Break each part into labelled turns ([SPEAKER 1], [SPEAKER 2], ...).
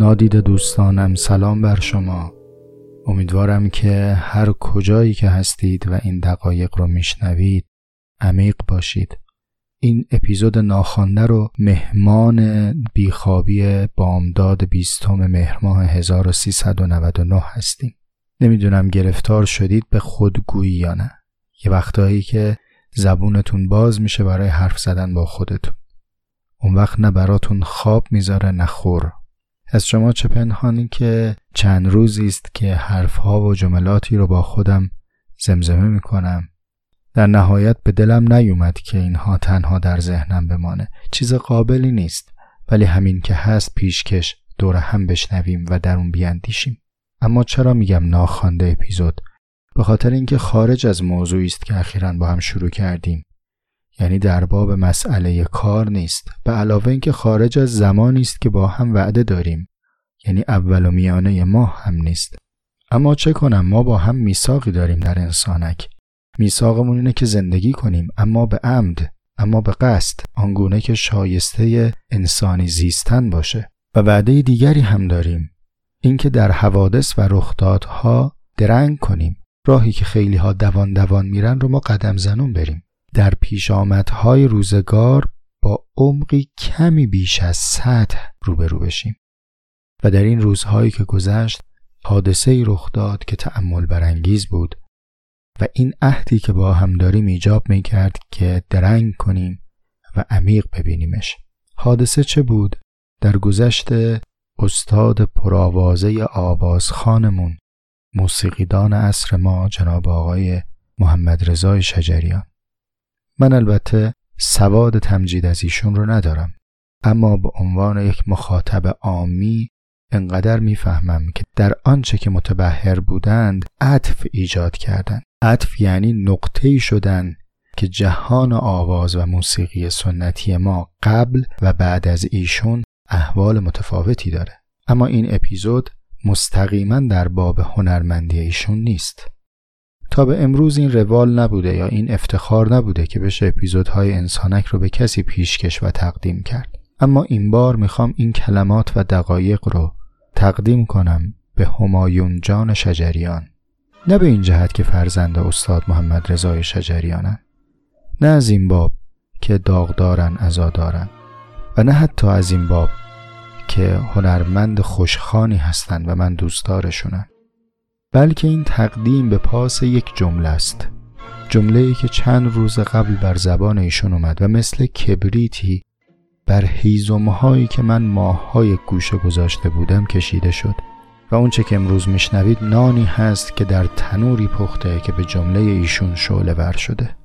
[SPEAKER 1] نادید دوستانم سلام بر شما. امیدوارم که هر کجایی که هستید و این دقایق رو میشنوید عمیق باشید. این اپیزود ناخوانده رو مهمان بیخوابی بامداد بیستم مهر ماه 1399 هستیم. نمی‌دونم گرفتار شدید به خودگویی یا نه. یه وقتهایی که زبونتون باز میشه برای حرف زدن با خودتون. اون وقت نه براتون خواب می‌ذاره نه خور. از شما چه پنهانی که چند روزی است که حرفها و جملاتی رو با خودم زمزمه می‌کنم. در نهایت به دلم نیومد که اینها تنها در ذهنم بمانه. چیز قابلی نیست ولی همین که هست پیشکش دور هم بشنویم و در اون بیاندیشیم. اما چرا میگم ناخوانده اپیزود؟ به خاطر اینکه خارج از موضوعی است که اخیرا با هم شروع کردیم. یعنی در باب مسئله کار نیست به علاوه اینکه خارج از زمانی است که با هم وعده داریم یعنی اول و میانه ما هم نیست. اما چه کنم؟ ما با هم میثاقی داریم در انسانک. میثاقمون اینه که زندگی کنیم اما به عمد اما به قصد آنگونه که شایسته انسانی زیستن باشه. و وعده دیگری هم داریم اینکه در حوادث و رخدادها درنگ کنیم. راهی که خیلی ها دوان دوان میرن رو ما قدم زنون بریم. در پیش آمدهای روزگار با عمقی کمی بیش از سطح روبرو بشیم. و در این روزهایی که گذشت حادثه ای رخ داد که تأمل برانگیز بود و این عهدی که با هم داریم ایجاب می کرد که درنگ کنیم و عمیق ببینیمش. حادثه چه بود؟ در گذشت استاد پرآوازه آوازخانمون موسیقیدان عصر ما جناب آقای محمد رضای شجریان. من البته سواد تمجید از ایشون رو ندارم. اما به عنوان یک مخاطب عامی انقدر می‌فهمم که در آنچه که متبهر بودند عطف ایجاد کردند. عطف یعنی نقطه شدن که جهان آواز و موسیقی سنتی ما قبل و بعد از ایشون احوال متفاوتی داره. اما این اپیزود مستقیما در باب هنرمندی ایشون نیست. تا به امروز این روال نبوده یا این افتخار نبوده که بشه اپیزودهای انسانک رو به کسی پیشکش و تقدیم کرد. اما این بار می‌خوام این کلمات و دقایق رو تقدیم کنم به همایون جان شجریان. نه به این جهت که فرزند استاد محمد رضای شجریانن. نه از این باب که داغ دارن ازا دارن و نه حتی از این باب که هنرمند خوشخانی هستند و من دوستدارشونم بلکه این تقدیم به پاس یک جمله است. جمله ای که چند روز قبل بر زبان ایشون اومد و مثل کبریتی بر هیزمهایی که من ماههای گوشه گذاشته بودم کشیده شد. و اونچه که امروز میشنوید نانی هست که در تنوری پخته که به جمله ایشون شعله ور شده.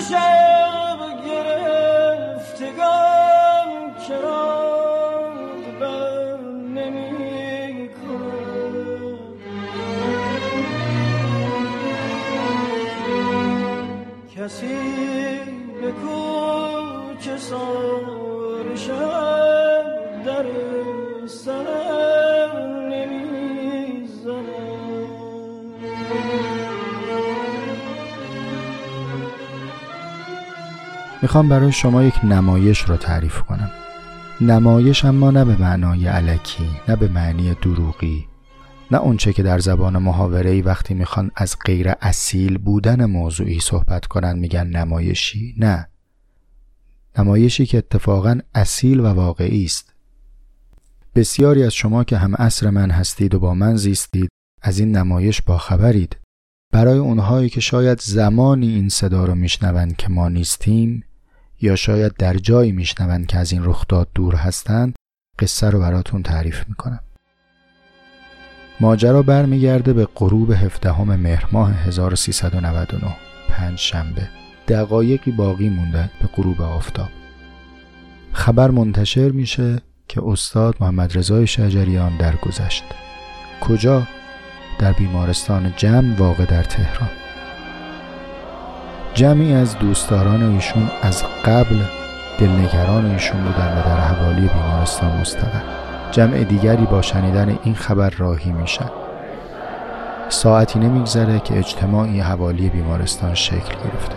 [SPEAKER 2] شب گرفتگان کرد بر نمی کند کسی به کوچه سار
[SPEAKER 1] می‌خوام برای شما یک نمایش رو تعریف کنم. نمایش اما نه به معنای علکی نه به معنی دروغی نه اونچه که در زبان محاوره وقتی می‌خوان از غیر اصیل بودن موضوعی صحبت کنن میگن نمایشی. نه. نمایشی که اتفاقا اصیل و واقعی است. بسیاری از شما که هم اصر من هستید و با من زیستید از این نمایش با خبرید. برای اونهایی که شاید زمانی این صدا رو میشنوند که ما نیستیم یا شاید در جایی میشنوند که از این رخداد دور هستند قصه رو براتون تعریف می‌کنم. ماجرا برمیگرده به غروب 17 مهر ماه 1399 پنج شنبه دقایقی باقی مونده به غروب آفتاب. خبر منتشر میشه که استاد محمد رضای شجریان درگذشت. کجا؟ در بیمارستان جمع واقع در تهران. جمعی از دوستداران ایشون از قبل دلنگران ایشون بودن و در حوالی بیمارستان مستقر. جمع دیگری با شنیدن این خبر راهی میشن ساعتی نمیگذره که اجتماعی حوالی بیمارستان شکل گرفته.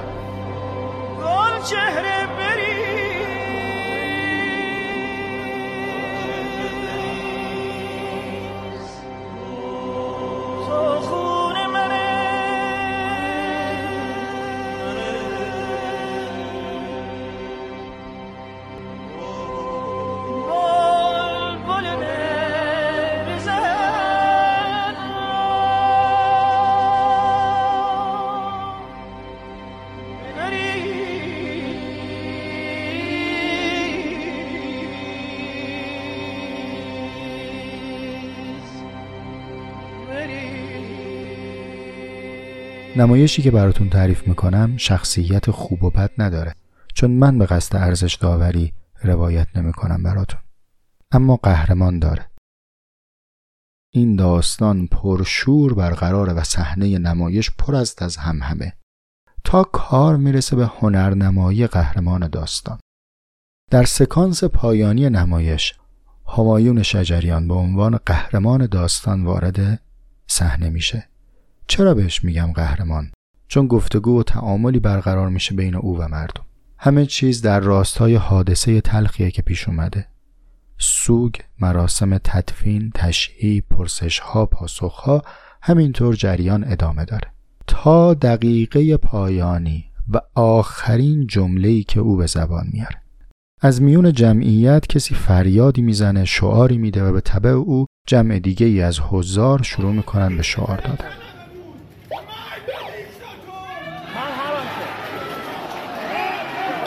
[SPEAKER 1] نمایشی که براتون تعریف می‌کنم شخصیت خوب و بد نداره چون من به قصد ارزش داوری روایت نمی‌کنم براتون. اما قهرمان داره. این داستان پرشور برقراره و صحنه نمایش پر است از هم همه تا کار می‌رسه به هنرنمایی قهرمان داستان. در سکانس پایانی نمایش همایون شجریان به عنوان قهرمان داستان وارد صحنه میشه. چرا بهش میگم قهرمان؟ چون گفتگو و تعاملی برقرار میشه بین او و مردم. همه چیز در راستای حادثه تلخیه که پیش اومده. سوگ، مراسم تدفین، تشییع، پرسشها، پاسخها همینطور جریان ادامه داره. تا دقیقه پایانی و آخرین جمله‌ای که او به زبان میاره. از میون جمعیت کسی فریادی می‌زنه شعاری میده و به طبع او جمع دیگه ای از هزار شروع می‌کنن به شعار دادن.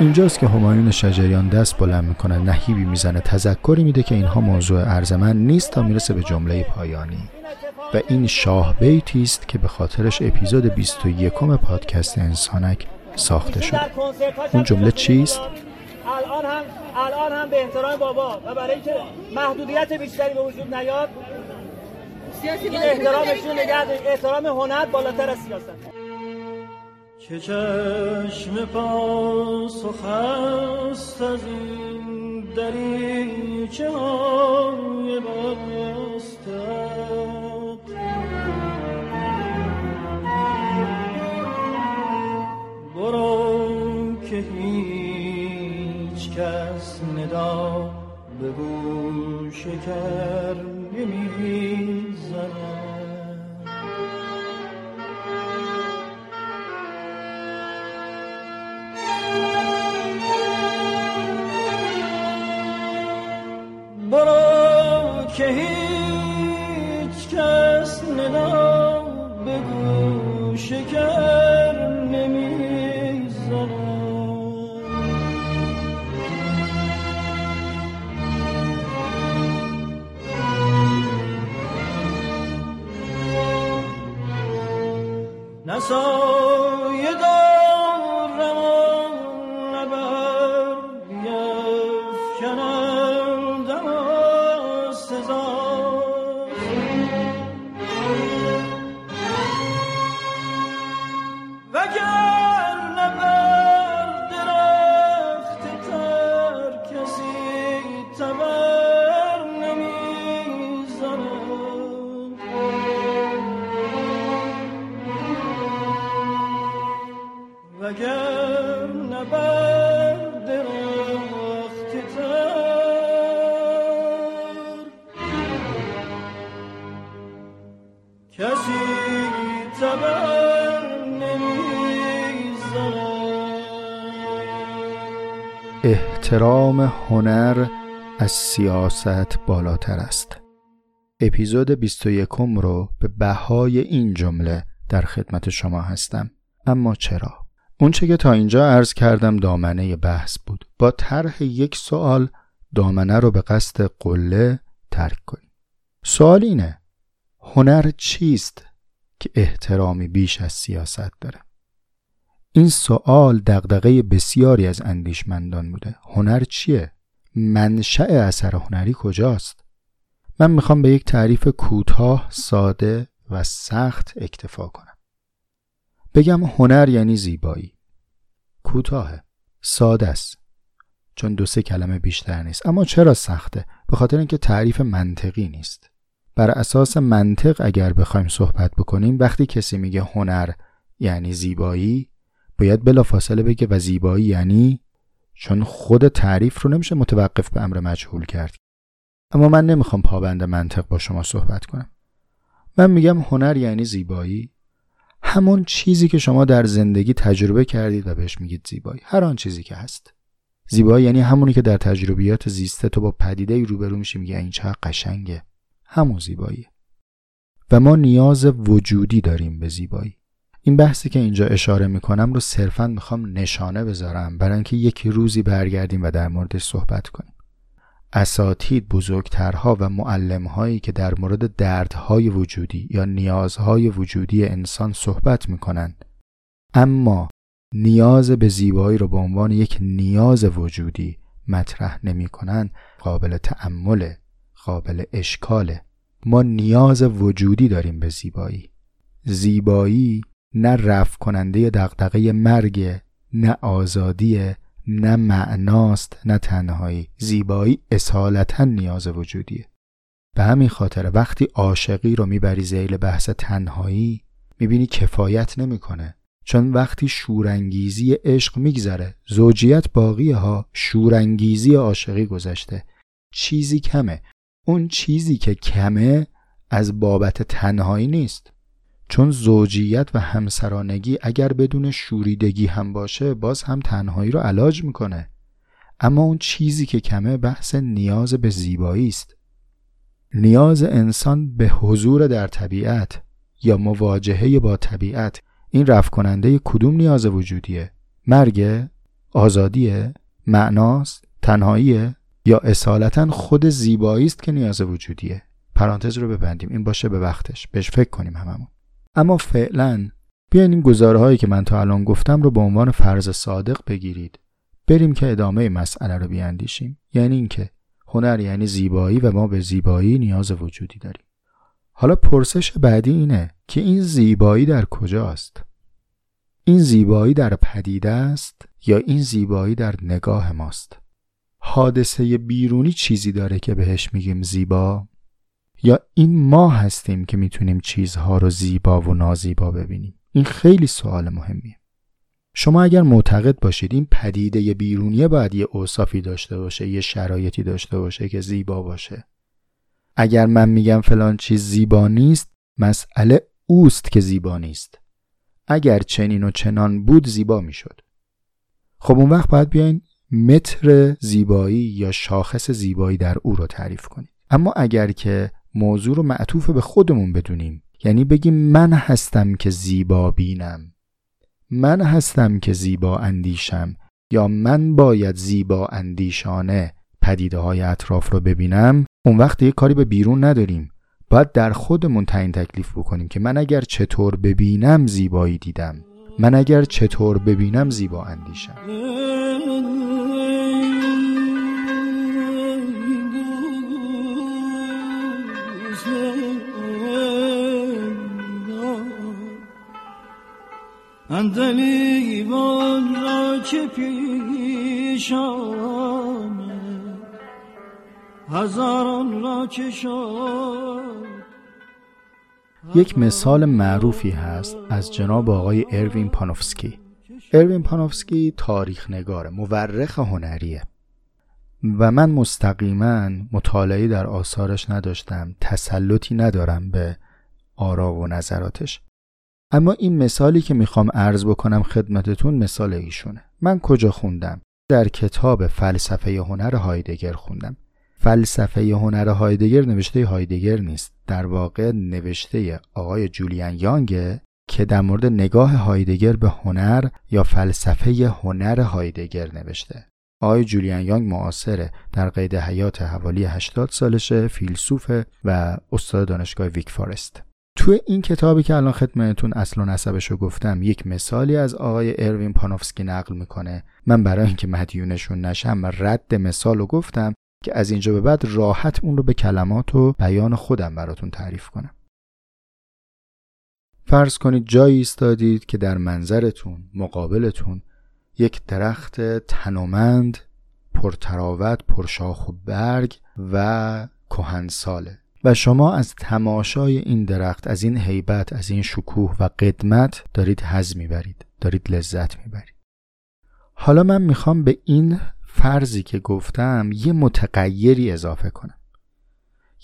[SPEAKER 1] اینجاست که همایون شجریان دست بلند می‌کنه نهیبی می‌زنه تذکری میده که اینها موضوع عرض من نیست تا می‌رسه به جمله پایانی. و این شاه بیتی است که به خاطرش اپیزود 21 پادکست انسانک ساخته شده. اون جمله چیست؟
[SPEAKER 2] الان هم الان هم به احترام بابا. و برای اینکه محدودیت بیشتری به وجود نیاد این احترامشون نگه احترام هنر بالاتر از سیاست. که چشم پاسخ هست از این دریچه های بسته برو که هیچ کس ندا به گوش کر نمی‌زند. soul.
[SPEAKER 1] احترام هنر از سیاست بالاتر است. اپیزود 21 رو به بهای این جمله در خدمت شما هستم. اما چرا؟ اونچه که تا اینجا عرض کردم دامنه بحث بود. با طرح یک سوال دامنه رو به قصد قله ترک کنیم. سوال اینه هنر چیست که احترامی بیش از سیاست داره؟ این سوال دغدغه بسیاری از اندیشمندان بوده. هنر چیه؟ منشأ اثر هنری کجاست؟ من می‌خوام به یک تعریف کوتاه ساده و سخت اکتفا کنم. بگم هنر یعنی زیبایی. کوتاه ساده است. چون دو سه کلمه بیشتر نیست. اما چرا سخته؟ به خاطر اینکه تعریف منطقی نیست. بر اساس منطق اگر بخوایم صحبت بکنیم وقتی کسی میگه هنر یعنی زیبایی باید بلافاصله بگه و زیبایی یعنی چون خود تعریف رو نمیشه متوقف به امر مجهول کرد. اما من نمی‌خوام پابند منطق با شما صحبت کنم. من میگم هنر یعنی زیبایی. همون چیزی که شما در زندگی تجربه کردید و بهش میگید زیبایی. هر آن چیزی که هست. زیبایی یعنی همونی که در تجربیات زیسته تو با پدیده روبرو میشی میگه این چقدر قشنگه. همون زیبایی. و ما نیاز وجودی داریم به زیبایی. این بحثی که اینجا اشاره می‌کنم رو صرفا می‌خوام نشانه بذارم برای اینکه یک روزی برگردیم و در موردش صحبت کنیم. اساتید بزرگترها و معلمهایی که در مورد دردهای وجودی یا نیازهای وجودی انسان صحبت می‌کنند اما نیاز به زیبایی رو به عنوان یک نیاز وجودی مطرح نمی‌کنن قابل تعمل قابل اشکاله. ما نیاز وجودی داریم به زیبایی. زیبایی نه رفع کننده دغدغه مرگ نه آزادی نه معناست نه تنهایی. زیبایی اصالتا نیاز وجودیه. به همین خاطر وقتی عاشقی رو می‌بری زیل بحث تنهایی می‌بینی کفایت نمی‌کنه. چون وقتی شورانگیزی عشق میگذره زوجیت باقیه ها شورانگیزی عاشقی گذشته. چیزی کمه. اون چیزی که کمه از بابت تنهایی نیست. چون زوجیت و همسرانگی اگر بدون شوریدگی هم باشه باز هم تنهایی رو علاج می‌کنه. اما اون چیزی که کمه بحث نیاز به زیبایی است. نیاز انسان به حضور در طبیعت یا مواجهه با طبیعت این رفت کننده کدوم نیاز وجودیه؟ مرگ آزادیه؟ معناست؟ تنهاییه؟ یا اصالتا خود زیبایی است که نیاز وجودیه؟ پرانتز رو ببندیم. این باشه به وقتش. بهش فکر کنیم هممون. اما فعلا بیاین این گزارهایی که من تا الان گفتم رو به عنوان فرض صادق بگیرید. بریم که ادامه مسئله رو بیاندیشیم. یعنی اینکه هنر یعنی زیبایی و ما به زیبایی نیاز وجودی داریم. حالا پرسش بعدی اینه که این زیبایی در کجاست؟ این زیبایی در پدیده است یا این زیبایی در نگاه ماست؟ حادثه بیرونی چیزی داره که بهش میگیم زیبا؟ یا این ما هستیم که می‌تونیم چیزها رو زیبا و نازیبا ببینیم؟ این خیلی سوال مهمیه. شما اگر معتقد باشید این پدیده بیرونیه باید یه اوصافی داشته باشه یه شرایطی داشته باشه که زیبا باشه. اگر من میگم فلان چیز زیبا نیست مسئله اوست که زیبا نیست. اگر چنین و چنان بود زیبا می‌شد. خب اون وقت باید بیاین متر زیبایی یا شاخص زیبایی در او رو تعریف کنید. اما اگر که موضوع رو معطوف به خودمون بدونیم. یعنی بگیم من هستم که زیبا بینم. من هستم که زیبا اندیشم. یا من باید زیبا اندیشانه پدیده های اطراف رو ببینم. اون وقت یه کاری به بیرون نداریم. باید در خودمون تعیین تکلیف بکنیم که من اگر چطور ببینم زیبایی دیدم. من اگر چطور ببینم زیبا اندیشم.
[SPEAKER 2] اندلیوان را که پیش هزاران را که
[SPEAKER 1] یک مثال معروفی هست از جناب آقای اروین پانوفسکی. اروین پانوفسکی تاریخ نگاره مورخ هنریه. و من مستقیما مطالعه در آثارش نداشتم تسلطی ندارم به آرا و نظراتش. اما این مثالی که می‌خوام عرض بکنم خدمتتون مثال ایشونه. من کجا خوندم؟ در کتاب فلسفه هنر هایدگر خوندم. فلسفه هنر هایدگر نوشته هایدگر نیست. در واقع نوشته آقای جولیان یانگه که در مورد نگاه هایدگر به هنر یا فلسفه هنر هایدگر نوشته. آقای جولیان یانگ معاصره در قید حیات حوالی 80 سالشه فیلسوفه و استاد دانشگاه ویک فارست تو این کتابی که الان خدمتتون اصل و نسبش رو گفتم یک مثالی از آقای اروین پانوفسکی نقل می‌کنه. من برای اینکه مدیونشون نشم رد مثال رو گفتم که از اینجا به بعد راحت اون رو به کلمات و بیان خودم براتون تعریف کنم. فرض کنید جایی ایستادید که در منظرتون مقابلتون یک درخت تنومند پرتراوت پرشاخ و برگ و کهنساله. و شما از تماشای این درخت از این هیبت از این شکوه و قدمت دارید حز می‌برید دارید لذت می‌برید. حالا من می‌خوام به این فرضی که گفتم یه متغیری اضافه کنم.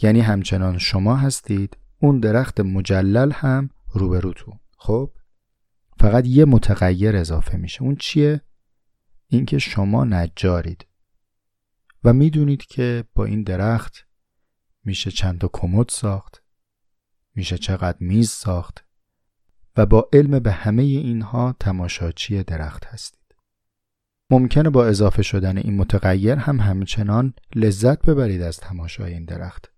[SPEAKER 1] یعنی همچنان شما هستید اون درخت مجلل هم روبروتون خب؟ فقط یه متغیر اضافه میشه. اون چیه؟ اینکه شما نجارید. و می‌دونید که با این درخت میشه چند تا کمد ساخت میشه چقدر میز ساخت و با علم به همه اینها تماشاچی درخت هستید. ممکنه با اضافه شدن این متغیر هم همچنان لذت ببرید از تماشای این درخت.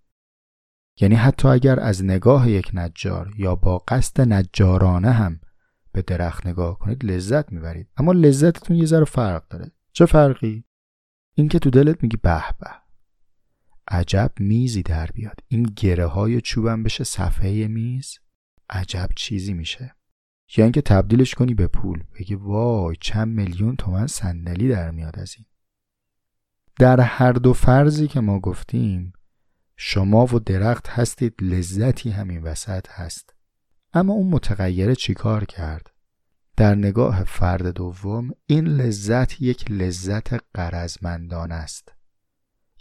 [SPEAKER 1] یعنی حتی اگر از نگاه یک نجار یا با قصد نجارانه هم به درخت نگاه کنید لذت می‌برید. اما لذتتون یه ذره فرق داره. چه فرقی؟ اینکه تو دلت میگی به به. عجب میزی در بیاد. این گره های چوبم بشه صفحه میز عجب چیزی میشه. یا اینکه تبدیلش کنی به پول. بگی وای چند میلیون تومن صندلی در میاد از این. در هر دو فرضی که ما گفتیم شما و درخت هستید لذتی همین وسط هست. اما اون متغیره چیکار کرد؟ در نگاه فرد دوم این لذت یک لذت قرزمندان است.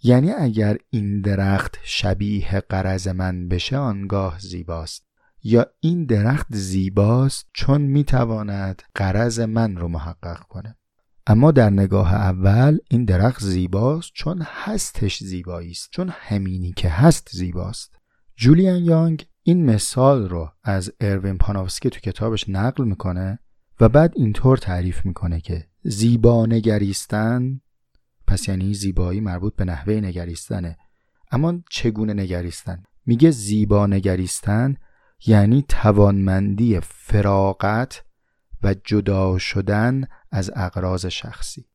[SPEAKER 1] یعنی اگر این درخت شبیه قرض من بشه آنگاه زیباست. یا این درخت زیباست چون می‌تواند قرض من رو محقق کنه. اما در نگاه اول این درخت زیباست چون هستش زیبایی است چون همینی که هست زیباست. جولیان یانگ این مثال رو از اروین پانوفسکی تو کتابش نقل می‌کنه و بعد اینطور تعریف می‌کنه که زیبا نگریستن پس یعنی زیبایی مربوط به نحوه نگریستنه. اما چگونه نگریستن؟ میگه زیبا نگریستن یعنی توانمندی فراغت و جدا شدن از اقراض شخصی.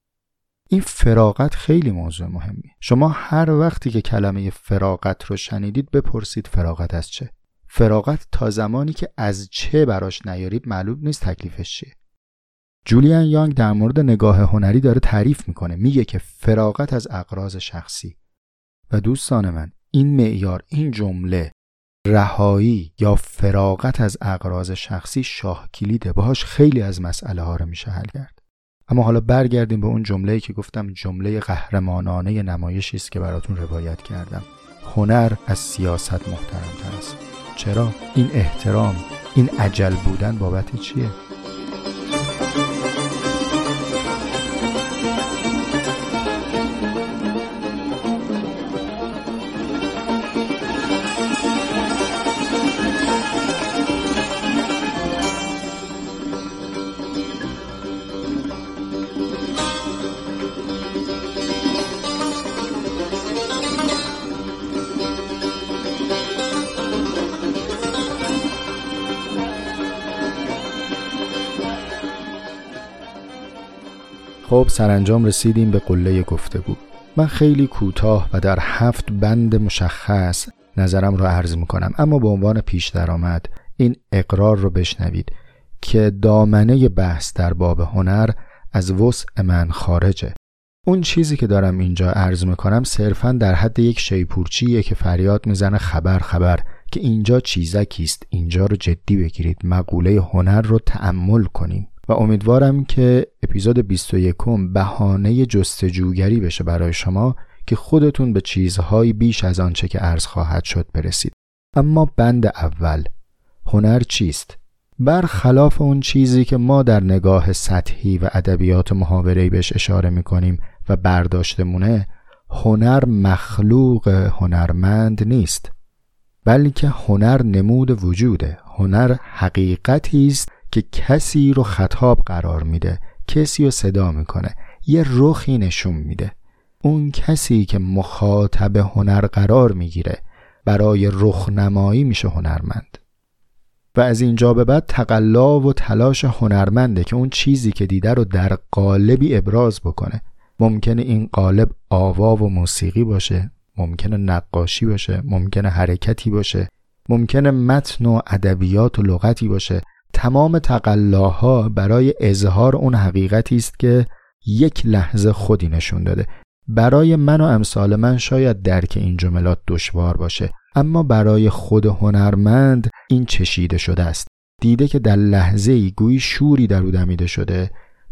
[SPEAKER 1] این فراغت خیلی موضوع مهمی شما هر وقتی که کلمه فراغت رو شنیدید بپرسید فراغت از چه؟ فراغت تا زمانی که از چه براش نیارید معلوم نیست تکلیفش چیه. جولیان یانگ در مورد نگاه هنری داره تعریف می‌کنه. میگه که فراغت از اقراض شخصی. و دوستان من این معیار این جمله رهایی یا فراغت از اقراض شخصی شاه کلیده باهاش خیلی از مسئله ها رو میشه حل کرد. اما حالا برگردیم به اون جمله که گفتم جمله قهرمانانه نمایشی است که براتون روایت کردم. هنر از سیاست محترمتر است. چرا؟ این احترام این عجل بودن بابت چیه؟ خب سرانجام رسیدیم به قله گفتگو. من خیلی کوتاه و در هفت بند مشخص نظرم رو عرض می‌کنم اما به عنوان پیش درآمد این اقرار رو بشنوید که دامنه بحث در باب هنر از وسع من خارجه. اون چیزی که دارم اینجا عرض می‌کنم صرفا در حد یک شیپورچیه که فریاد می‌زنه خبر خبر که اینجا چیزکیست اینجا رو جدی بگیرید مقوله هنر رو تأمل کنیم. و امیدوارم که اپیزود 21 بهانه جستجوگری بشه برای شما که خودتون به چیزهایی بیش از آنچه که عرض خواهد شد برسید اما بند اول هنر چیست؟ برخلاف اون چیزی که ما در نگاه سطحی و ادبیات محاوره‌ای بهش اشاره می‌کنیم و برداشتمونه هنر مخلوق هنرمند نیست بلکه هنر نمود وجوده هنر حقیقتی است که کسی رو خطاب قرار میده کسی رو صدا می‌کنه یه رخی نشون میده. اون کسی که مخاطب هنر قرار می‌گیره برای رخنمایی میشه هنرمند. و از اینجا به بعد تقلا و تلاش هنرمنده که اون چیزی که دیده رو در قالبی ابراز بکنه. ممکنه این قالب آوا و موسیقی باشه ممکنه نقاشی باشه ممکنه حرکتی باشه ممکنه متن و ادبیات و لغتی باشه. تمام تقلاها برای اظهار اون حقیقتی است که یک لحظه خودی نشون داده. برای من و امثال من شاید درک این جملات دشوار باشه اما برای خود هنرمند این چشیده شده است. دیده که در لحظه ای گویی شوری در او دمیده شده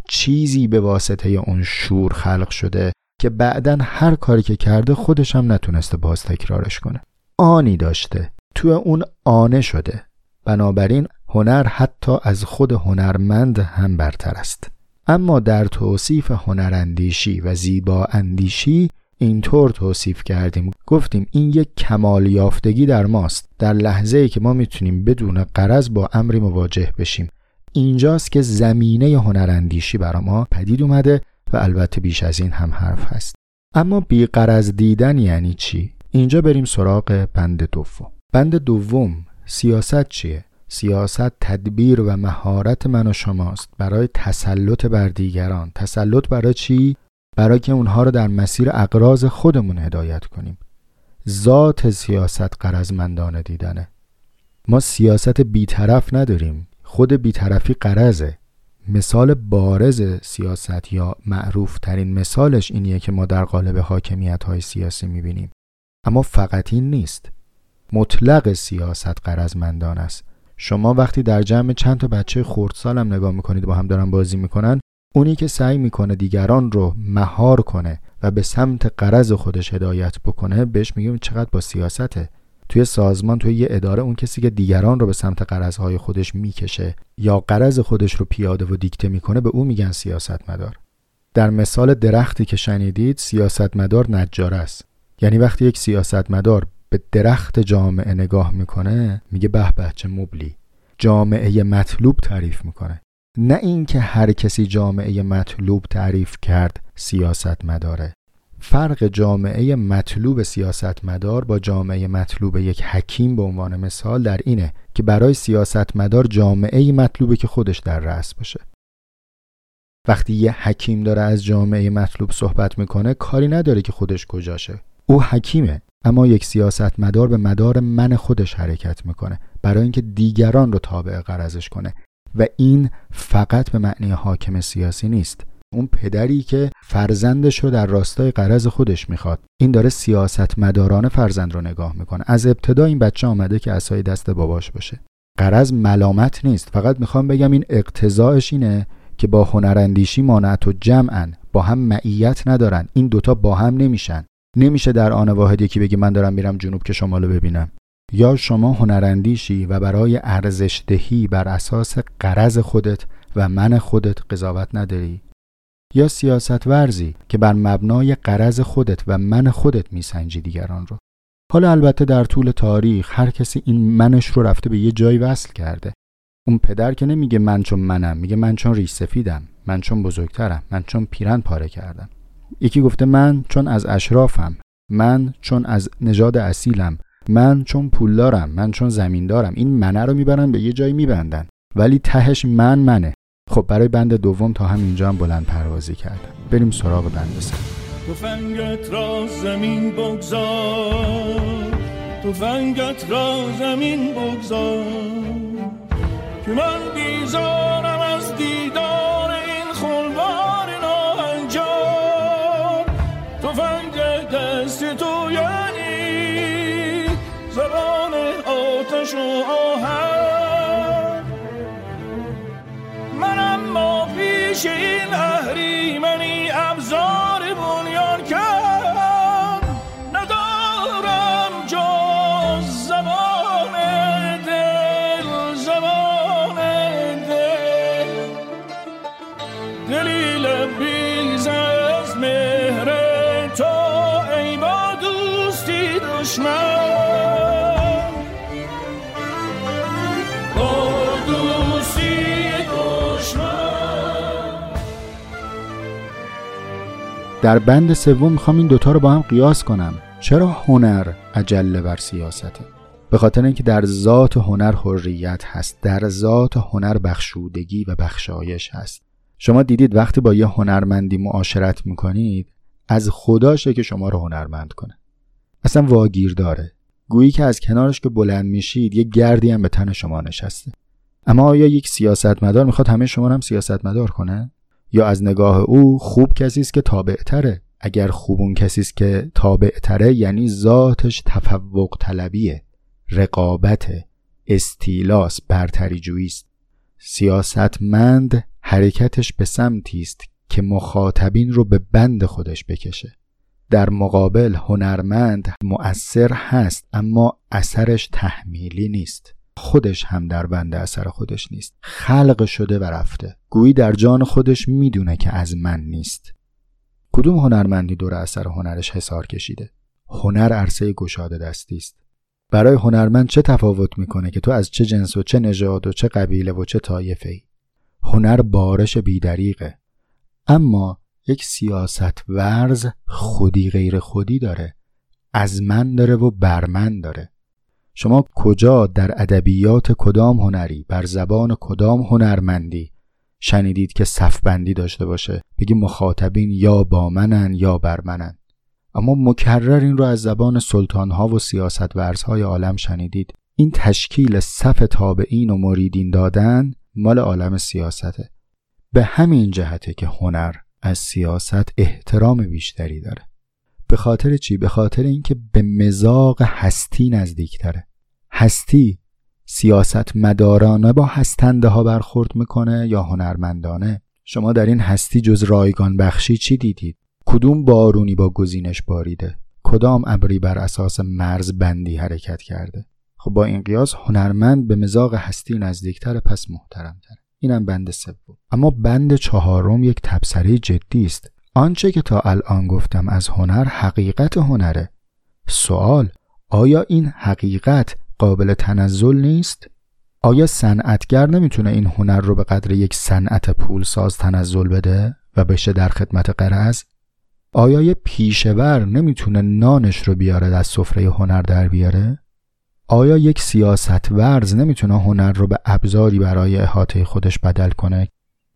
[SPEAKER 1] چیزی به واسطه اون شور خلق شده که بعدا هر کاری که کرده خودش هم نتونسته باز تکرارش کنه. آنی داشته تو اون آنه شده. بنابراین هنر حتی از خود هنرمند هم برتر است. اما در توصیف هنراندیشی و زیبا اندیشی اینطور توصیف کردیم. گفتیم این یک کمال یافتگی در ماست. در لحظه ای که ما می‌تونیم بدون قرض با امری مواجه بشیم. اینجاست که زمینه هنراندیشی برا ما پدید اومده و البته بیش از این هم حرف هست. اما بیقرض دیدن یعنی چی؟ اینجا بریم سراغ بند دوم. بند دوم سیاست چیه؟ سیاست تدبیر و مهارت من و شماست برای تسلط بر دیگران. تسلط برای چی؟ برای که اونها رو در مسیر اقراض خودمون هدایت کنیم. ذات سیاست قرضمندانه دیدنه. ما سیاست بیطرف نداریم. خود بیطرفی قرضه. مثال بارز سیاست یا معروف ترین مثالش اینیه که ما در قالب حاکمیت های سیاسی می‌بینیم. اما فقط این نیست. مطلق سیاست قرضمندان است. شما وقتی در جمع چند تا بچه خردسالم نگاه می‌کنید با هم دارن بازی می‌کنن اونی که سعی می‌کنه دیگران رو مهار کنه و به سمت قرض خودش هدایت بکنه بهش میگیم چقدر با سیاسته. توی سازمان توی یه اداره اون کسی که دیگران رو به سمت قرضهای خودش می‌کشه یا قرض خودش رو پیاده و دیکته می‌کنه به او میگن سیاستمدار. در مثال درختی که شنیدید سیاستمدار نجار است. یعنی وقتی یک سیاستمدار به درخت جامعه نگاه می‌کنه میگه به به چه مبلی. جامعه مطلوب تعریف می‌کنه. نه اینکه هر کسی جامعه مطلوب تعریف کرد سیاست مداره فرق جامعه مطلوب سیاستمدار با جامعه مطلوب یک حکیم به عنوان مثال در اینه که برای سیاستمدار جامعه مطلوبه که خودش در رأس باشه. وقتی یه حکیم داره از جامعه مطلوب صحبت می‌کنه کاری نداره که خودش کجاشه. او حکیمه. اما یک سیاستمدار به مدار من خودش حرکت می‌کنه برای اینکه دیگران رو تابع قرضش کنه و این فقط به معنی حاکم سیاسی نیست. اون پدری که فرزندش رو در راستای قرض خودش می‌خواد. این داره سیاست مداران فرزند رو نگاه می‌کنه. از ابتدا این بچه آمده که اسای دست باباش باشه. قرض ملامت نیست. فقط می‌خوام بگم این اقتضاعش اینه که با هنراندیشی مانعت و جمعن با هم معیت ندارن. این دوتا با هم نمیشن. نمیشه در آن واحد یکی بگی من دارم میرم جنوب که شمالو ببینم. یا شما هنراندیشی و برای ارزش دهی بر اساس قرض خودت و من خودت قضاوت نداری. یا سیاست ورزی که بر مبنای قرض خودت و من خودت میسنجی دیگران رو. حالا البته در طول تاریخ هر کسی این منش رو رفته به یه جای وصل کرده. اون پدر که نمیگه من چون منم میگه من چون ریش سفیدم من چون بزرگترم من چون پیرن پاره کردم. یکی گفته من چون از اشرافم من چون از نژاد اصیلم من چون پولدارم من چون زمیندارم این منه رو می‌برن به یه جایی میبندن ولی تهش من منه. خب برای بند دوم تا همینجا هم بلند پروازی کردم. بریم سراغ بند سه.
[SPEAKER 2] تفنگت را زمین بگذار تفنگت را زمین بگذار که من بیزارم از دیدار آتش من اما
[SPEAKER 1] در بند سوم می‌خوام این دوتا رو با هم قیاس کنم. چرا هنر عجله بر سیاسته؟ به خاطر اینکه در ذات هنر حریت هست در ذات هنر بخشودگی و بخشایش هست. شما دیدید وقتی با یه هنرمندی معاشرت می‌کنید از خداشه که شما رو هنرمند کنه. اصلا واگیر داره. گویی که از کنارش که بلند میشید یه گردی هم به تن شما نشسته. اما آیا یک سیاستمدار می‌خواد همه شما هم سیاستمدار کنه؟ یا از نگاه او خوب کسی است که تابعتره. اگر خوبون کسی است که تابعتره یعنی ذاتش تفوق طلبیه رقابت استیلاس برتری است. سیاستمند حرکتش به سمتی است که مخاطبین رو به بند خودش بکشه. در مقابل هنرمند مؤثر هست اما اثرش تحمیلی نیست. خودش هم در بند اثر خودش نیست. خلق شده و رفته. گویی در جان خودش می‌دونه که از من نیست. کدوم هنرمندی دور اثر هنرش حسار کشیده؟ هنر عرصه گشاده دستی است. برای هنرمند چه تفاوت می‌کنه که تو از چه جنس و چه نژاد و چه قبیله و چه طایفه ای؟ هنر بارش بیدریقه اما یک سیاست ورز خودی غیر خودی داره. از من داره و برمن داره. شما کجا در ادبیات کدام هنری بر زبان کدام هنرمندی شنیدید که صفبندی داشته باشه؟ بگی مخاطبین یا با منن یا بر منن. اما مکرر این رو از زبان سلطانها و سیاست ورزهای عالم شنیدید. این تشکیل صف تابعین و مریدین دادن مال عالم سیاسته. به همین جهته که هنر از سیاست احترام بیشتری داره. به خاطر چی؟ به خاطر اینکه به مزاق هستی نزدیکتره. هستی سیاست مدارانه با هستنده ها برخورد می‌کنه یا هنرمندانه؟ شما در این هستی جز رایگان بخشی چی دیدید؟ کدوم بارونی با گزینش باریده؟ کدام ابری بر اساس مرز بندی حرکت کرده؟ خب با این قیاس هنرمند به مزاق هستی نزدیکتر پس محترمتر اینم بند سوم. اما بند چهارم یک تبصره جدی است. آنچه که تا الان گفتم از هنر حقیقت هنره. سوال آیا این حقیقت قابل تنزل نیست؟ آیا صنعتگر نمی‌تونه این هنر رو به قدر یک صنعت پولساز تنزل بده و بشه در خدمت قرض؟ آیا یه پیشور نمی‌تونه نانش رو بیاره از سفره هنر در بیاره؟ آیا یک سیاست ورز نمی‌تونه هنر رو به ابزاری برای احاطه خودش بدل کنه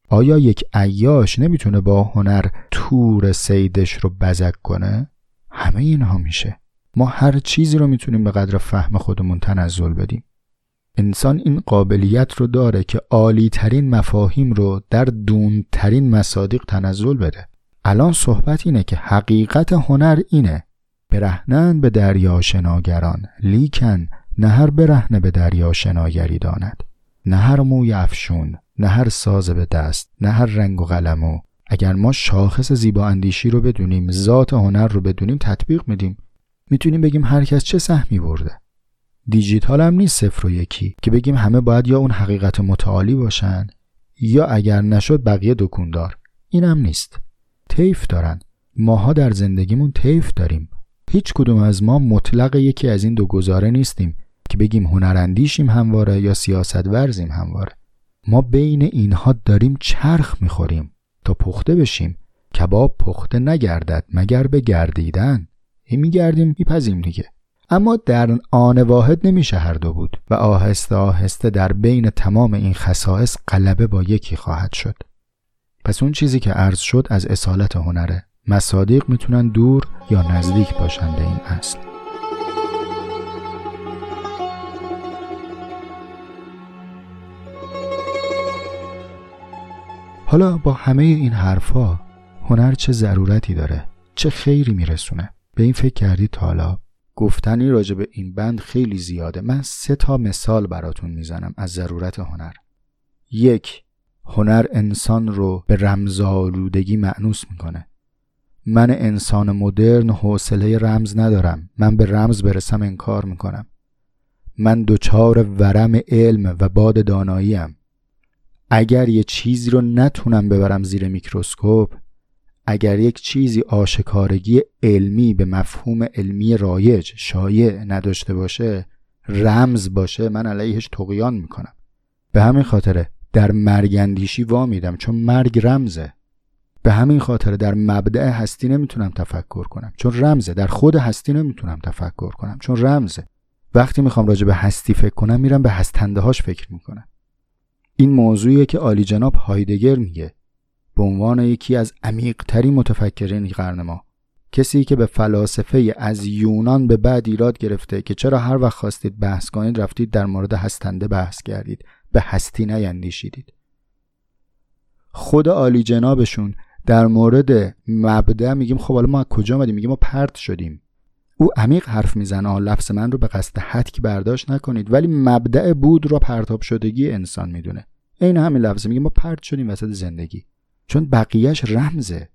[SPEAKER 1] آیا یک عیاش نمی‌تونه با هنر تور سیدش رو بزک کنه؟ همه اینها میشه. ما هر چیزی رو می‌تونیم به قدر فهم خودمون تنزل بدیم. انسان این قابلیت رو داره که عالی ترین مفاهیم رو در دون ترین مصادیق تنزل بده. الان صحبت اینه که حقیقت هنر اینه. برهنن به دریا شناگران لیکن نه هر برهنه به دریا شناگری داند. نه هر موی افشون. نه هر ساز به دست نه هر رنگ و قلمو اگر ما شاخص زیبا اندیشی رو بدونیم ذات هنر رو بدونیم تطبیق میدیم. می‌تونیم بگیم هر کس چه سهمی برده. دیجیتال هم نیست صفر و یکی که بگیم همه باید یا اون حقیقت متعالی باشن یا اگر نشد بقیه دکوندار. این هم نیست. تیف دارن. ماها در زندگیمون تیف داریم. هیچ کدوم از ما مطلق یکی از این دو گزاره نیستیم که بگیم هنراندیشیم همواره یا سیاست ورزیم همواره. ما بین اینها داریم چرخ می‌خوریم تا پخته بشیم. کباب پخته نگردد مگر به گردیدن؟ این میگردیم میپذیم دیگه. اما در آن واحد نمیشه هر دو بود و آهسته آهسته در بین تمام این خصائص غلبه با یکی خواهد شد. پس اون چیزی که عرض شد از اصالت هنره. مصادیق می‌تونن دور یا نزدیک باشن به این اصل. حالا با همه این حرفا هنر چه ضرورتی داره؟ چه خیری میرسونه؟ به این فکر کردید حالا؟ گفتنی راجع به این بند خیلی زیاده. من سه تا مثال براتون می‌زنم از ضرورت هنر. یک هنر انسان رو به رمزآلودگی معنوس می‌کنه. من انسان مدرن حوصله رمز ندارم. من به رمز برسم انکار می‌کنم. من دچار ورم علم و باد داناییم. اگر یه چیزی رو نتونم ببرم زیر میکروسکوپ اگر یک چیزی آشکارگی علمی به مفهوم علمی رایج شایع نداشته باشه رمز باشه من علیهش تقیان می‌کنم. به همین خاطره در مرگندیشی وا میدم چون مرگ رمزه. به همین خاطر در مبدع هستی نمی‌تونم تفکر کنم چون رمزه. در خود هستی نمی‌تونم تفکر کنم چون رمزه. وقتی می‌خوام راجع به هستی فکر کنم میرم به هستنده هاش فکر می‌کنم. این موضوعیه که عالی جناب هایدگر میگه به عنوان یکی از عمیقترین متفکرین قرن ما. کسی که به فلاسفه از یونان به بعد ایراد گرفته که چرا هر وقت خواستید بحث کنید رفتید در مورد هستنده بحث کردید. به هستی نیندیشیدید. خود عالی جنابشون در مورد مبدع میگیم خب حالا ما از کجا آمدیم میگیم ما پرت شدیم. او عمیق حرف می‌زنه. لفظ من رو به قصد حدک برداشت نکنید. ولی مبدع بود رو پرتاب شدگی انسان می‌دونه. این همین لفظ میگه. ما پرت شدیم وسط زندگی. چون بقیهش رمزه.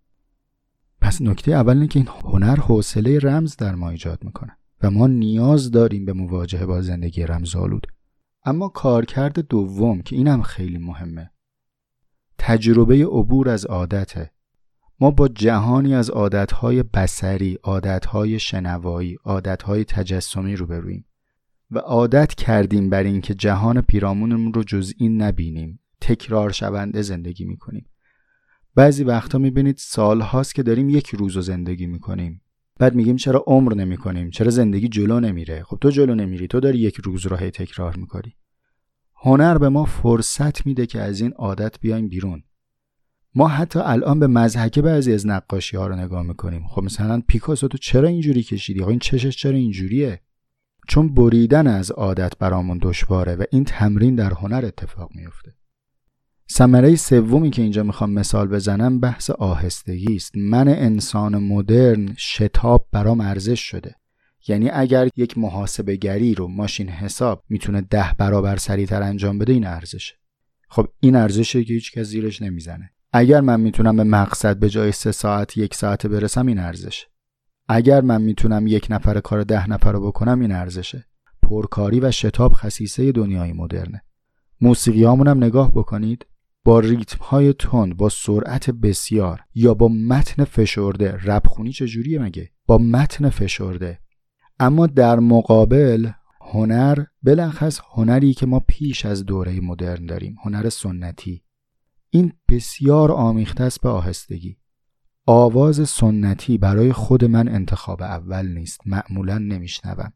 [SPEAKER 1] پس نکته اول اینه که این هنر حوصله رمز در ما ایجاد می‌کنه. و ما نیاز داریم به مواجهه با زندگی رمزآلود اما کارکرد دوم که اینم خیلی مهمه. تجربه عبور از عادته. ما با جهانی از عادتهای بسری، عادتهای شنوایی، عادتهای تجسمی روبرویم و عادت کردیم بر اینکه جهان پیرامونمون رو جز این نبینیم تکرار شونده زندگی می‌کنیم. بعضی وقتا می‌بینید سالهاست که داریم یک روز رو زندگی می‌کنیم. بعد میگیم چرا عمر نمی‌کنیم؟ چرا زندگی جلو نمیره؟ خب تو جلو نمیری تو داری یک روز رو هی تکرار می‌کنی. هنر به ما فرصت میده که از این عادت بیایم بیرون. ما حتی الان به مزحکه بعضی از نقاشی ها رو نگاه می‌کنیم. خب مثلا پیکاسو تو چرا اینجوری کشیدی؟ آقا این چشش چرا اینجوریه؟ چون بریدن از عادت برامون دشواره و این تمرین در هنر اتفاق میفته ثمره سومی که اینجا می‌خوام مثال بزنم بحث آهستگی است. من انسان مدرن شتاب برام ارزش شده. یعنی اگر یک محاسبه گری رو ماشین حساب می‌تونه ده برابر سریعتر انجام بده این ارزشه. خب این ارزشه که هیچ کس زیرش نمی‌زنه. اگر من می‌تونم به مقصد به جای سه ساعت یک ساعت برسم این ارزشه. اگر من می‌تونم یک نفر کار ده نفر رو بکنم این ارزشه. پرکاری و شتاب خصیصه دنیای مدرنه. موسیقی هم نگاه بکنید با ریتم های تند با سرعت بسیار یا با متن فشرده. ربخونی چجوریه مگه؟ با متن فشرده. اما در مقابل هنر بلخص هنری که ما پیش از دوره مدرن داریم هنر سنتی. این بسیار آمیخته است به آهستگی. آواز سنتی برای خود من انتخاب اول نیست معمولا نمیشنوم.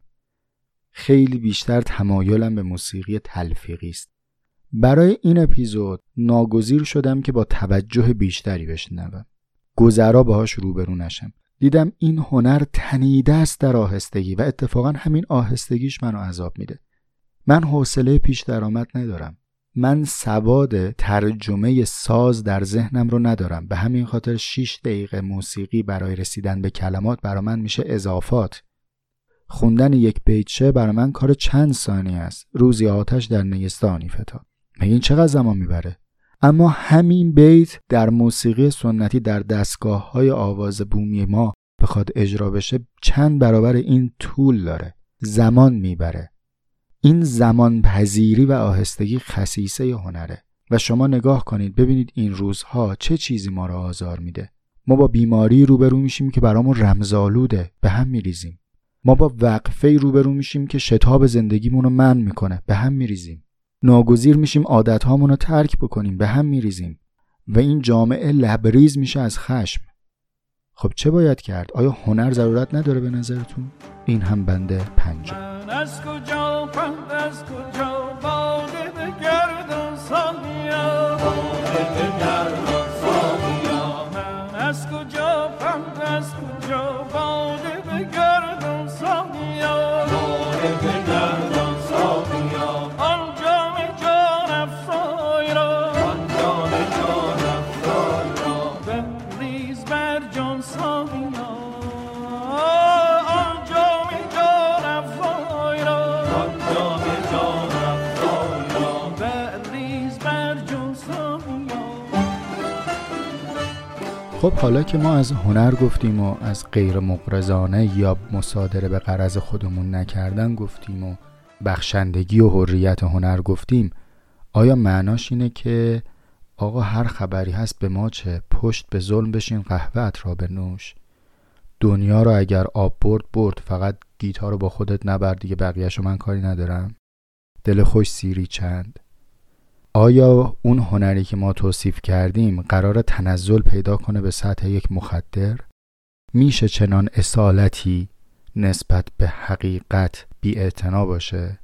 [SPEAKER 1] خیلی بیشتر تمایلم به موسیقی تلفیقی است. برای این اپیزود ناگزیر شدم که با توجه بیشتری بشنوم. گذرا باهاش روبرو نشم. دیدم این هنر تنیده است در آهستگی و اتفاقا همین آهستگیش منو عذاب میده. من حوصله پیش درآمد ندارم. من سواد ترجمه ساز در ذهنم رو ندارم. به همین خاطر 6 دقیقه موسیقی برای رسیدن به کلمات برای من میشه اضافات. خوندن یک بیت برای من کار چند ثانیه است. روزی آتش در نیستانی فتاد. مگه این چقدر زمان می‌بره؟ اما همین بیت در موسیقی سنتی در دستگاه های آواز بومی ما بخواد اجرا بشه چند برابر این طول داره. زمان می‌بره. این زمان پذیری و آهستگی خصیصه هنره. و شما نگاه کنید ببینید این روزها چه چیزی ما را آزار میده. ما با بیماری روبرو میشیم که برامون رمزآلوده به هم میریزیم. ما با وقفه روبرو میشیم که شتاب زندگیمون رو من می‌کنه به هم میریزیم. ناگزیر میشیم عادت رو ترک بکنیم به هم میریزیم. و این جامعه لبریز میشه از خشم. خب چه باید کرد؟ آیا هنر ضرورت نداره به نظرتون؟ این هم بنده پنجم. از کجا خب حالا که ما از هنر گفتیم و از غیر مقرزانه یا مصادره به قرض خودمون نکردن گفتیم و بخشندگی و حریت هنر گفتیم آیا معناش اینه که آقا هر خبری هست به ما چه؟ پشت به ظلم بشین قهوت را به نوش دنیا رو اگر آب برد برد. فقط گیتار رو با خودت نبر دیگه بقیهشو من کاری ندارم. دل خوش سیری چند. آیا اون هنری که ما توصیف کردیم قرار تنزل پیدا کنه به سطح یک مخدر؟ میشه چنان اصالتی نسبت به حقیقت بی باشه؟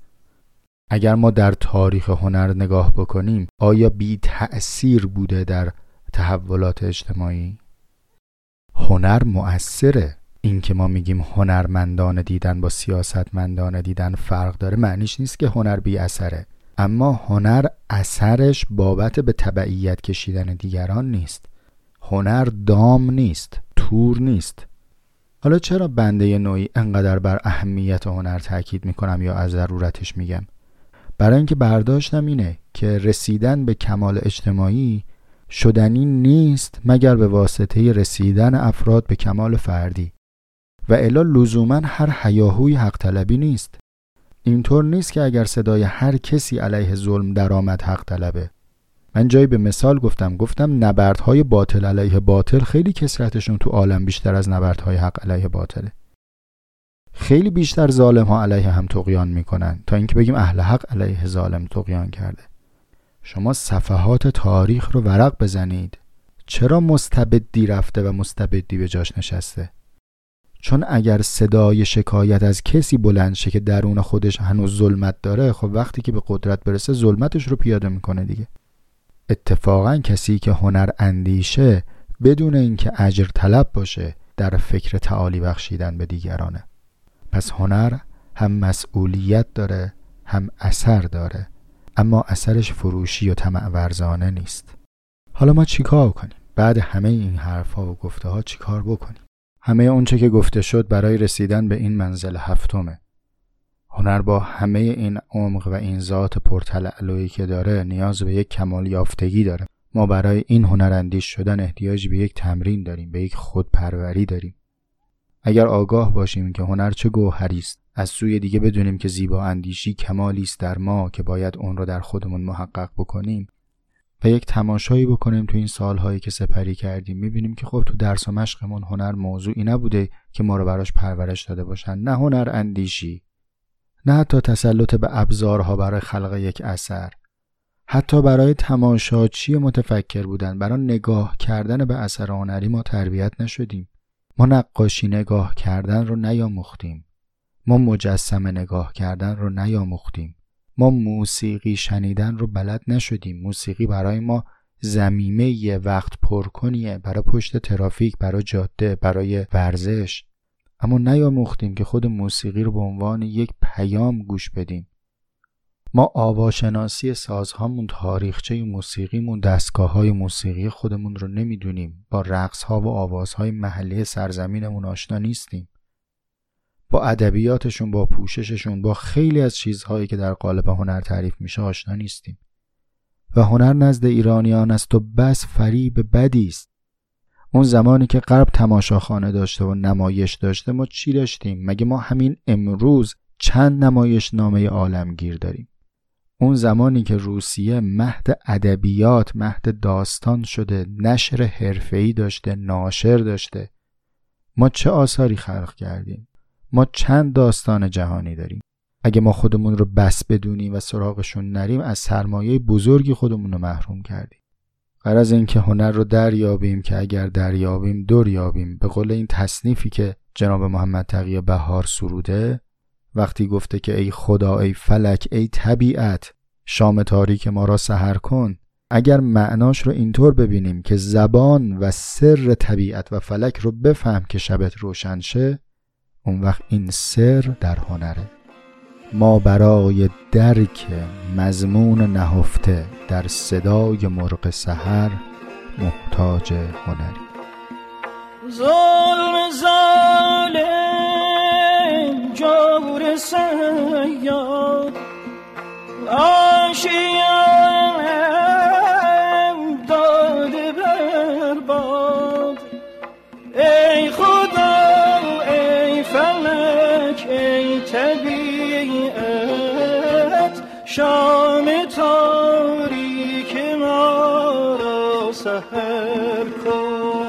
[SPEAKER 1] اگر ما در تاریخ هنر نگاه بکنیم آیا بی تأثیر بوده در تحولات اجتماعی؟ هنر مؤثره این که ما میگیم هنرمندان دیدن با سیاستمندان دیدن فرق داره معنیش نیست که هنر بی اثره اما هنر اثرش بابت به تبعیت کشیدن دیگران نیست. هنر دام نیست تور نیست. حالا چرا بنده نوعی انقدر بر اهمیت هنر تاکید می‌کنم یا از ضرورتش میگم؟ برای اینکه برداشتم اینه که رسیدن به کمال اجتماعی شدنی نیست مگر به واسطه رسیدن افراد به کمال فردی. و الا لزوما هر حیاهوی حق طلبی نیست. اینطور نیست که اگر صدای هر کسی علیه ظلم درآمد حق طلبه. من جایی به مثال گفتم گفتم نبردهای باطل علیه باطل خیلی کسرتشون تو عالم بیشتر از نبردهای حق علیه باطله. خیلی بیشتر ظالم ها علیه هم تقیان می‌کنن تا اینکه بگیم اهل حق علیه ظالم تقیان کرده. شما صفحات تاریخ رو ورق بزنید. چرا مستبدی رفته و مستبدی به جاش نشسته؟ چون اگر صدای شکایت از کسی بلند شه که درون خودش هنوز ظلمت داره خب وقتی که به قدرت برسه ظلمتش رو پیاده می‌کنه دیگه. اتفاقا کسی که هنر اندیشه بدون اینکه اجر طلب باشه در فکر تعالی بخشیدن به دیگرانه. پس هنر هم مسئولیت داره هم اثر داره اما اثرش فروشی و طمع ورزانه نیست. حالا ما چیکار کنیم؟ بعد همه این حرفها و گفته ها چیکار بکنیم؟ همه اونچه که گفته شد برای رسیدن به این منزل هفتمه. هنر با همه این عمق و این ذات پرتلعلویی که داره نیاز به یک کمال یافتگی داره. ما برای این هنراندیش شدن احتیاج به یک تمرین داریم به یک خودپروری داریم. اگر آگاه باشیم که هنر چه گوهری است از سوی دیگه بدونیم که زیبا اندیشی کمالی است در ما که باید اون رو در خودمون محقق بکنیم و یک تماشایی بکنیم تو این سالهایی که سپری کردیم. می‌بینیم که خب تو درس و مشقمون هنر موضوعی نبوده که ما رو براش پرورش داده باشن. نه هنر اندیشی نه حتی تسلط به ابزارها برای خلق یک اثر. حتی برای تماشاچی متفکر بودن؟ برای نگاه کردن به اثر هنری ما تربیت نشدیم. ما نقاشی نگاه کردن رو نیاموختیم. ما مجسمه نگاه کردن رو نیاموختیم. ما موسیقی شنیدن رو بلد نشدیم. موسیقی برای ما زمیمه یه وقت پرکنیه برای پشت ترافیک برای جاده برای ورزش. اما نیاموختیم که خود موسیقی رو به عنوان یک پیام گوش بدیم. ما آواشناسی سازهامون تاریخچه موسیقیمون دستگاه های موسیقی خودمون رو نمی‌دونیم. با رقص ها و آوازهای محلی سرزمینمون آشنا نیستیم. با ادبیاتشون با پوشششون با خیلی از چیزهایی که در قالب هنر تعریف میشه آشنا نیستیم. و هنر نزد ایرانیان است و بس فریب بدی است. اون زمانی که غرب تماشاخانه داشته و نمایش داشته ما چی داشتیم؟ مگه ما همین امروز چند نمایش نامه عالمگیر داریم؟ اون زمانی که روسیه مهد ادبیات مهد داستان شده نشر حرفه‌ای داشته ناشر داشته ما چه آثاری خلق کردیم؟ ما چند داستان جهانی داریم. اگه ما خودمون رو بس بدونیم و سراغشون نریم از سرمایه بزرگی خودمون رو محروم کردیم. از اینکه هنر رو دریابیم که اگر دریابیم دور یابیم به قول این تصنیفی که جناب محمد تقی بهار سروده وقتی گفته که ای خدا ای فلک ای طبیعت شام تاریک ما را سهر کن. اگر معناش رو اینطور ببینیم که زبان و سر طبیعت و فلک رو بفهم که شبت روشن شه اون وقت این سر در هنره. ما برای درک مضمون نهفته در صدای مرغ سحر محتاج هنری.
[SPEAKER 2] ظلم ظالم جور سیاد آشیم شام تاریک ما را سهر کن.